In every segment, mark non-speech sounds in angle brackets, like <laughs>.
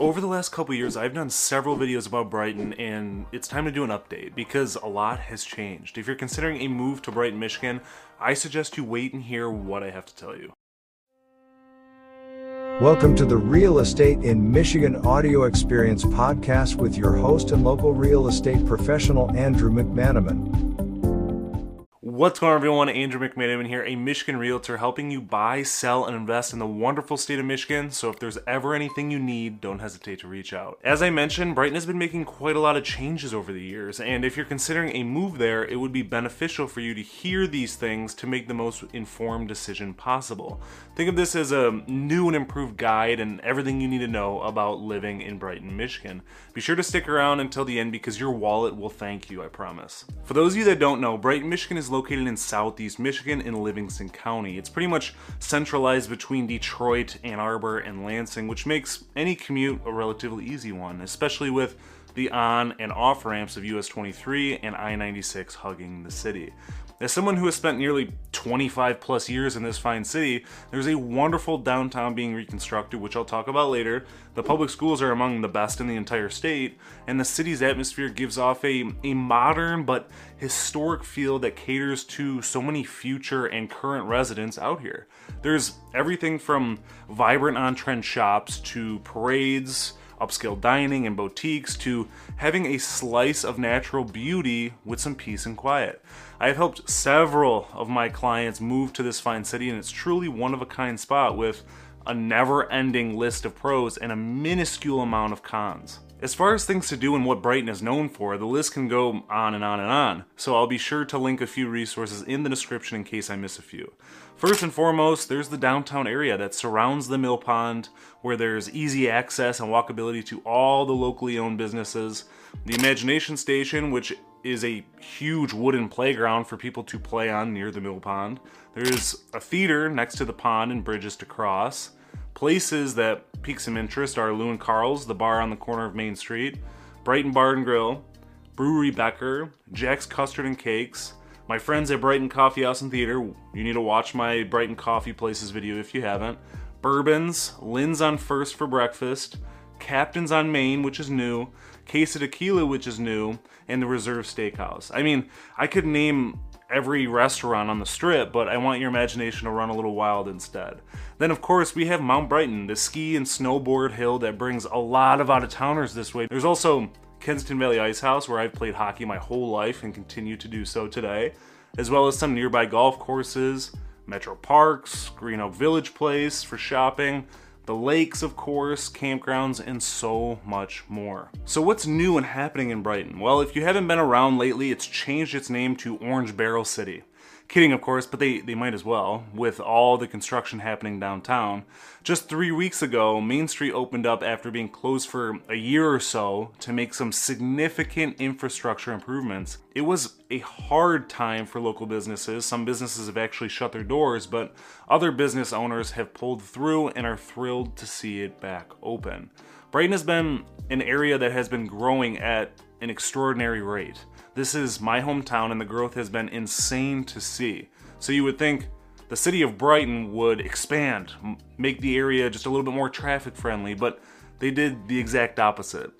Over the last couple years, I've done several videos about Brighton, and it's time to do an update because a lot has changed. If you're considering a move to Brighton, Michigan, I suggest you wait and hear what I have to tell you. Welcome to the Real Estate in Michigan Audio Experience podcast with your host and local real estate professional, Andrew McManamon. What's going on, everyone? Andrew McManamon here, a Michigan realtor helping you buy, sell, and invest in the wonderful state of Michigan. So if there's ever anything you need, don't hesitate to reach out. As I mentioned, Brighton has been making quite a lot of changes over the years, and if you're considering a move there, it would be beneficial for you to hear these things to make the most informed decision possible. Think of this as a new and improved guide and everything you need to know about living in Brighton, Michigan. Be sure to stick around until the end because your wallet will thank you, I promise. For those of you that don't know, Brighton, Michigan is located located in southeast Michigan in Livingston County. It's pretty much centralized between Detroit, Ann Arbor, and Lansing, which makes any commute a relatively easy one, especially with the on and off ramps of US 23 and I 96 hugging the city. As someone who has spent nearly 25 plus years in this fine city, there's a wonderful downtown being reconstructed, which I'll talk about later. The public schools are among the best in the entire state, and the city's atmosphere gives off a, a modern but historic feel that caters to so many future and current residents out here. There's everything from vibrant on trend shops to parades upscale dining and boutiques to having a slice of natural beauty with some peace and quiet. I have helped several of my clients move to this fine city, and it's truly one of a kind spot with a never ending list of pros and a minuscule amount of cons. As far as things to do and what Brighton is known for, the list can go on and on and on, so I'll be sure to link a few resources in the description in case I miss a few. First and foremost, there's the downtown area that surrounds the mill pond, where there's easy access and walkability to all the locally owned businesses. The Imagination Station, which is a huge wooden playground for people to play on near the mill pond. There's a theater next to the pond and bridges to cross. Places that pique some interest are Lou and Carl's, the bar on the corner of Main Street, Brighton Bar and Grill, Brewery Becker, Jack's Custard and Cakes, my friends at Brighton Coffee House and Theater. You need to watch my Brighton Coffee Places video if you haven't. Bourbons, Lynn's on First for breakfast, Captain's on Main, which is new, Case of Tequila, which is new, and the Reserve Steakhouse. I mean, I could name every restaurant on the strip, but I want your imagination to run a little wild instead. Then, of course, we have Mount Brighton, the ski and snowboard hill that brings a lot of out of towners this way. There's also Kensington Valley Ice House, where I've played hockey my whole life and continue to do so today, as well as some nearby golf courses, Metro Parks, Green Oak Village Place for shopping, the lakes, of course, campgrounds, and so much more. So, what's new and happening in Brighton? Well, if you haven't been around lately, it's changed its name to Orange Barrel City. Kidding, of course, but they, they might as well, with all the construction happening downtown. Just three weeks ago, Main Street opened up after being closed for a year or so to make some significant infrastructure improvements. It was a hard time for local businesses. Some businesses have actually shut their doors, but other business owners have pulled through and are thrilled to see it back open. Brighton has been an area that has been growing at an extraordinary rate. This is my hometown, and the growth has been insane to see. So you would think the city of Brighton would expand, make the area just a little bit more traffic friendly, but they did the exact opposite.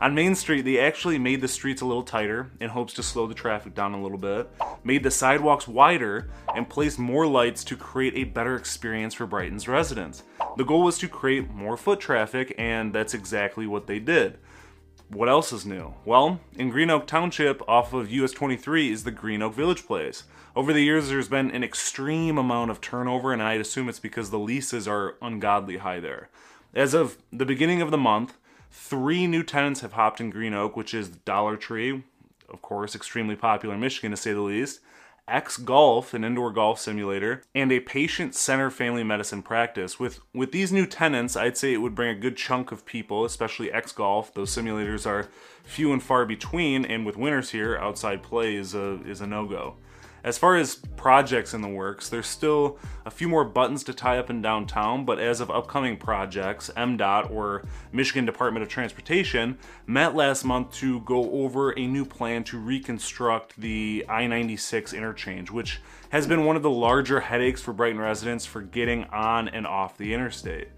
On Main Street, they actually made the streets a little tighter in hopes to slow the traffic down a little bit, made the sidewalks wider, and placed more lights to create a better experience for Brighton's residents. The goal was to create more foot traffic, and that's exactly what they did. What else is new? Well, in Green Oak Township, off of US 23, is the Green Oak Village Place. Over the years, there's been an extreme amount of turnover, and I'd assume it's because the leases are ungodly high there. As of the beginning of the month, three new tenants have hopped in Green Oak, which is Dollar Tree, of course, extremely popular in Michigan to say the least, X Golf, an indoor golf simulator, and a patient center family medicine practice. With with these new tenants, I'd say it would bring a good chunk of people, especially X Golf. Those simulators are few and far between, and with winters here, outside play is a is a no go. As far as projects in the works, there's still a few more buttons to tie up in downtown, but as of upcoming projects, MDOT or Michigan Department of Transportation met last month to go over a new plan to reconstruct the I 96 interchange, which has been one of the larger headaches for Brighton residents for getting on and off the interstate.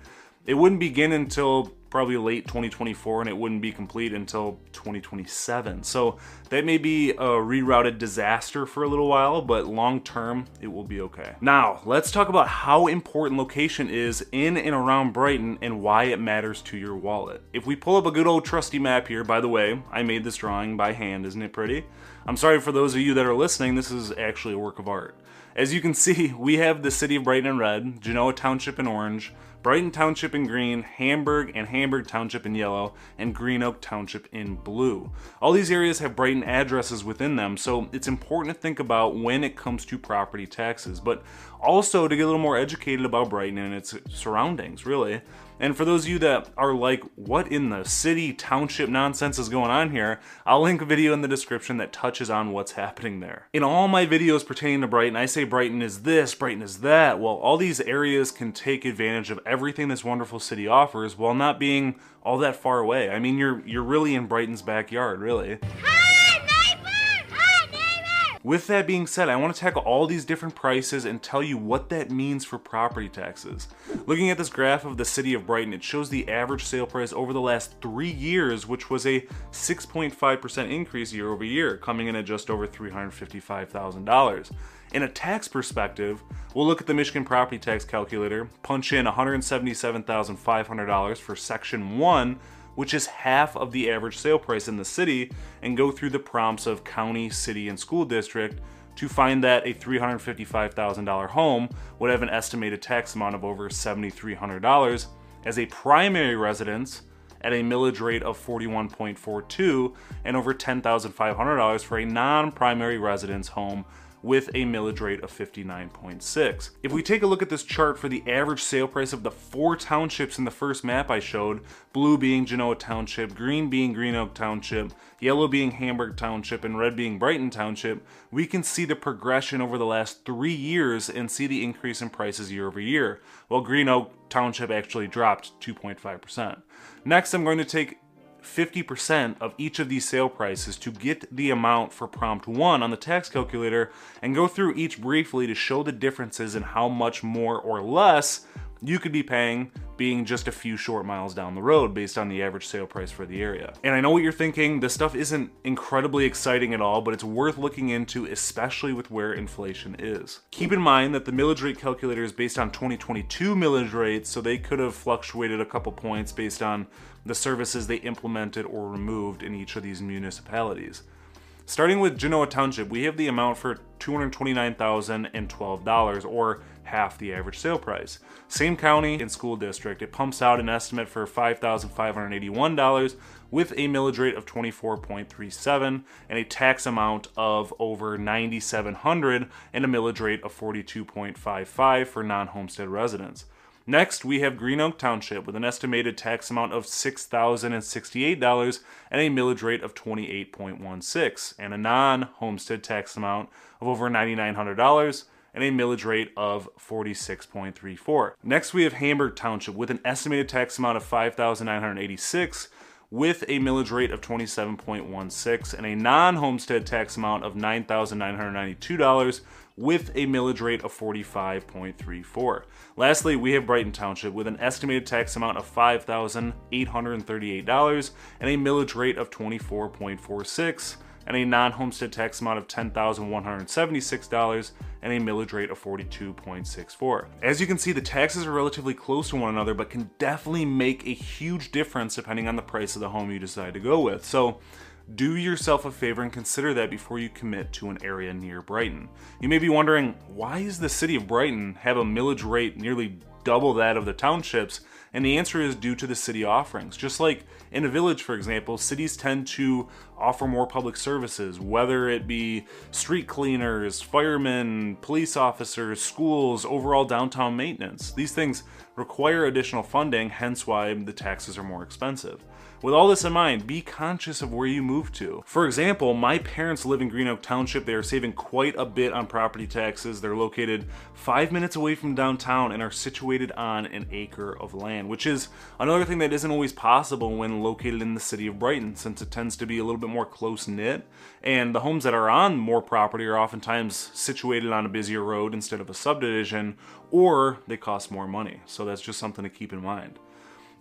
It wouldn't begin until probably late 2024 and it wouldn't be complete until 2027. So that may be a rerouted disaster for a little while, but long term, it will be okay. Now, let's talk about how important location is in and around Brighton and why it matters to your wallet. If we pull up a good old trusty map here, by the way, I made this drawing by hand, isn't it pretty? I'm sorry for those of you that are listening, this is actually a work of art. As you can <laughs> see, we have the city of Brighton in red, Genoa Township in orange, Brighton Township in green, Hamburg and Hamburg Township in yellow, and Green Oak Township in blue. All these areas have Brighton addresses within them, so it's important to think about when it comes to property taxes, but also to get a little more educated about Brighton and its surroundings, really. And for those of you that are like, what in the city township nonsense is going on here, I'll link a video in the description that touches on what's happening there. In all my videos pertaining to Brighton, I say Brighton is this, Brighton is that. Well, all these areas can take advantage of everything this wonderful city offers while not being all that far away. I mean, you're you're really in Brighton's backyard, really. Hi, neighbor! Hi, neighbor! With that being said, I want to tackle all these different prices and tell you what that means for property taxes. Looking at this graph of the city of Brighton, it shows the average sale price over the last three years, which was a 6.5% increase year over year, coming in at just over $355,000. In a tax perspective, we'll look at the Michigan property tax calculator, punch in $177,500 for section 1 which is half of the average sale price in the city, and go through the prompts of county, city, and school district to find that a $355,000 home would have an estimated tax amount of over $7,300 as a primary residence at a millage rate of 41.42 and over $10,500 for a non primary residence home with a millage rate of 59.6. If we take a look at this chart for the average sale price of the four townships in the first map I showed, blue being Genoa Township, green being Green Oak Township, yellow being Hamburg Township, and red being Brighton Township, we can see the progression over the last three years and see the increase in prices year over year, while Green Oak Township actually dropped 2.5%. Next, I'm going to take 50% of each of these sale prices to get the amount for prompt 1 on the tax calculator and go through each briefly to show the differences in how much more or less you could be paying being just a few short miles down the road based on the average sale price for the area. And I know what you're thinking, this stuff isn't incredibly exciting at all, but it's worth looking into, especially with where inflation is. Keep in mind that the millage rate calculator is based on 2022 millage rates, so they could have fluctuated a couple points based on the services they implemented or removed in each of these municipalities. Starting with Genoa Township, we have the amount for $229,012, or half the average sale price. Same county and school district, it pumps out an estimate for $5,581 with a millage rate of 24.37 and a tax amount of over 9700 and a millage rate of 42.55 for non-homestead residents. Next, we have Green Oak Township with an estimated tax amount of $6,068 and a millage rate of 28.16, and a non homestead tax amount of over $9,900 and a millage rate of 46.34. Next, we have Hamburg Township with an estimated tax amount of 5,986 with a millage rate of 27.16 and a non-homestead tax amount of $9,992 with a millage rate of 45.34. Lastly, we have Brighton Township with an estimated tax amount of $5,838 and a millage rate of 24.46 and a non-homestead tax amount of $10,176 and a millage rate of 42.64. As you can see, the taxes are relatively close to one another, but can definitely make a huge difference depending on the price of the home you decide to go with. So do yourself a favor and consider that before you commit to an area near Brighton. You may be wondering, why does the city of Brighton have a millage rate nearly double that of the townships? And the answer is due to the city offerings. Just like in a village, for example, cities tend to offer more public services, whether it be street cleaners, firemen, police officers, schools, overall downtown maintenance. These things require additional funding, hence why the taxes are more expensive. With all this in mind, be conscious of where you move to. For example, my parents live in Green Oak Township. They are saving quite a bit on property taxes. They're located five minutes away from downtown and are situated on an acre of land, which is another thing that isn't always possible when located in the city of Brighton, since it tends to be a little bit more close knit. And the homes that are on more property are oftentimes situated on a busier road instead of a subdivision, or they cost more money. So that's just something to keep in mind.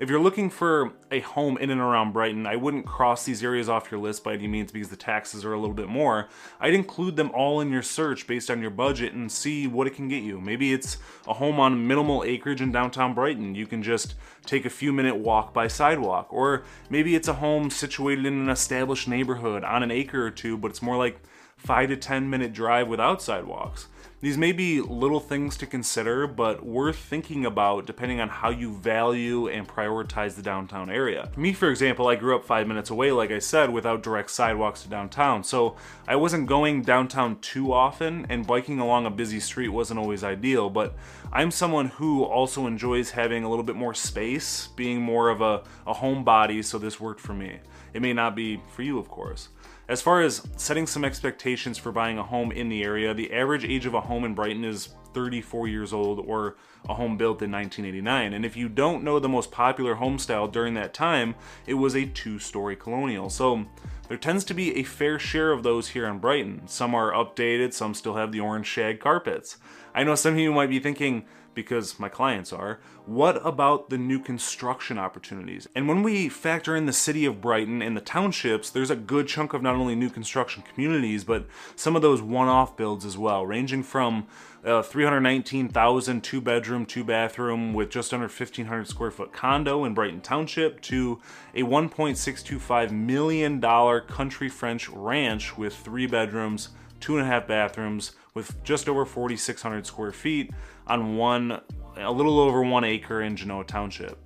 If you're looking for a home in and around Brighton, I wouldn't cross these areas off your list by any means because the taxes are a little bit more. I'd include them all in your search based on your budget and see what it can get you. Maybe it's a home on minimal acreage in downtown Brighton. You can just take a few minute walk by sidewalk. Or maybe it's a home situated in an established neighborhood on an acre or two, but it's more like 5 to 10 minute drive without sidewalks. These may be little things to consider, but worth thinking about depending on how you value and prioritize the downtown area. Me, for example, I grew up five minutes away, like I said, without direct sidewalks to downtown, so I wasn't going downtown too often, and biking along a busy street wasn't always ideal, but I'm someone who also enjoys having a little bit more space, being more of a, a homebody, so this worked for me. It may not be for you, of course. As far as setting some expectations for buying a home in the area, the average age of a home in Brighton is 34 years old or a home built in 1989. And if you don't know the most popular home style during that time, it was a two story colonial. So there tends to be a fair share of those here in Brighton. Some are updated, some still have the orange shag carpets. I know some of you might be thinking, because my clients are, what about the new construction opportunities? And when we factor in the city of Brighton and the townships, there's a good chunk of not only new construction communities, but some of those one off builds as well, ranging from uh, a 319,000 two bedroom, two bathroom with just under 1,500 square foot condo in Brighton Township to a $1.625 million country French ranch with three bedrooms, two and a half bathrooms with just over 4,600 square feet on one, a little over one acre in Genoa Township.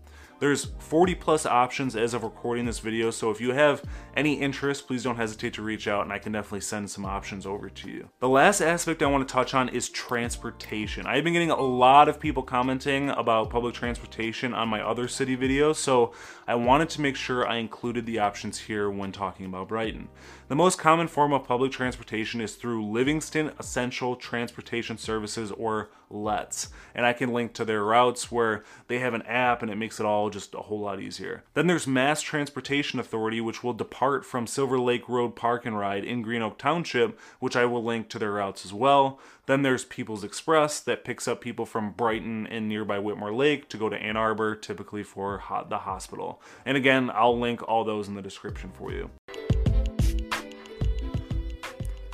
There's 40 plus options as of recording this video, so if you have any interest, please don't hesitate to reach out and I can definitely send some options over to you. The last aspect I want to touch on is transportation. I've been getting a lot of people commenting about public transportation on my other city videos, so I wanted to make sure I included the options here when talking about Brighton. The most common form of public transportation is through Livingston Essential Transportation Services or LETS, and I can link to their routes where they have an app and it makes it all just a whole lot easier. Then there's Mass Transportation Authority, which will depart from Silver Lake Road Park and Ride in Green Oak Township, which I will link to their routes as well. Then there's People's Express that picks up people from Brighton and nearby Whitmore Lake to go to Ann Arbor, typically for the hospital. And again, I'll link all those in the description for you.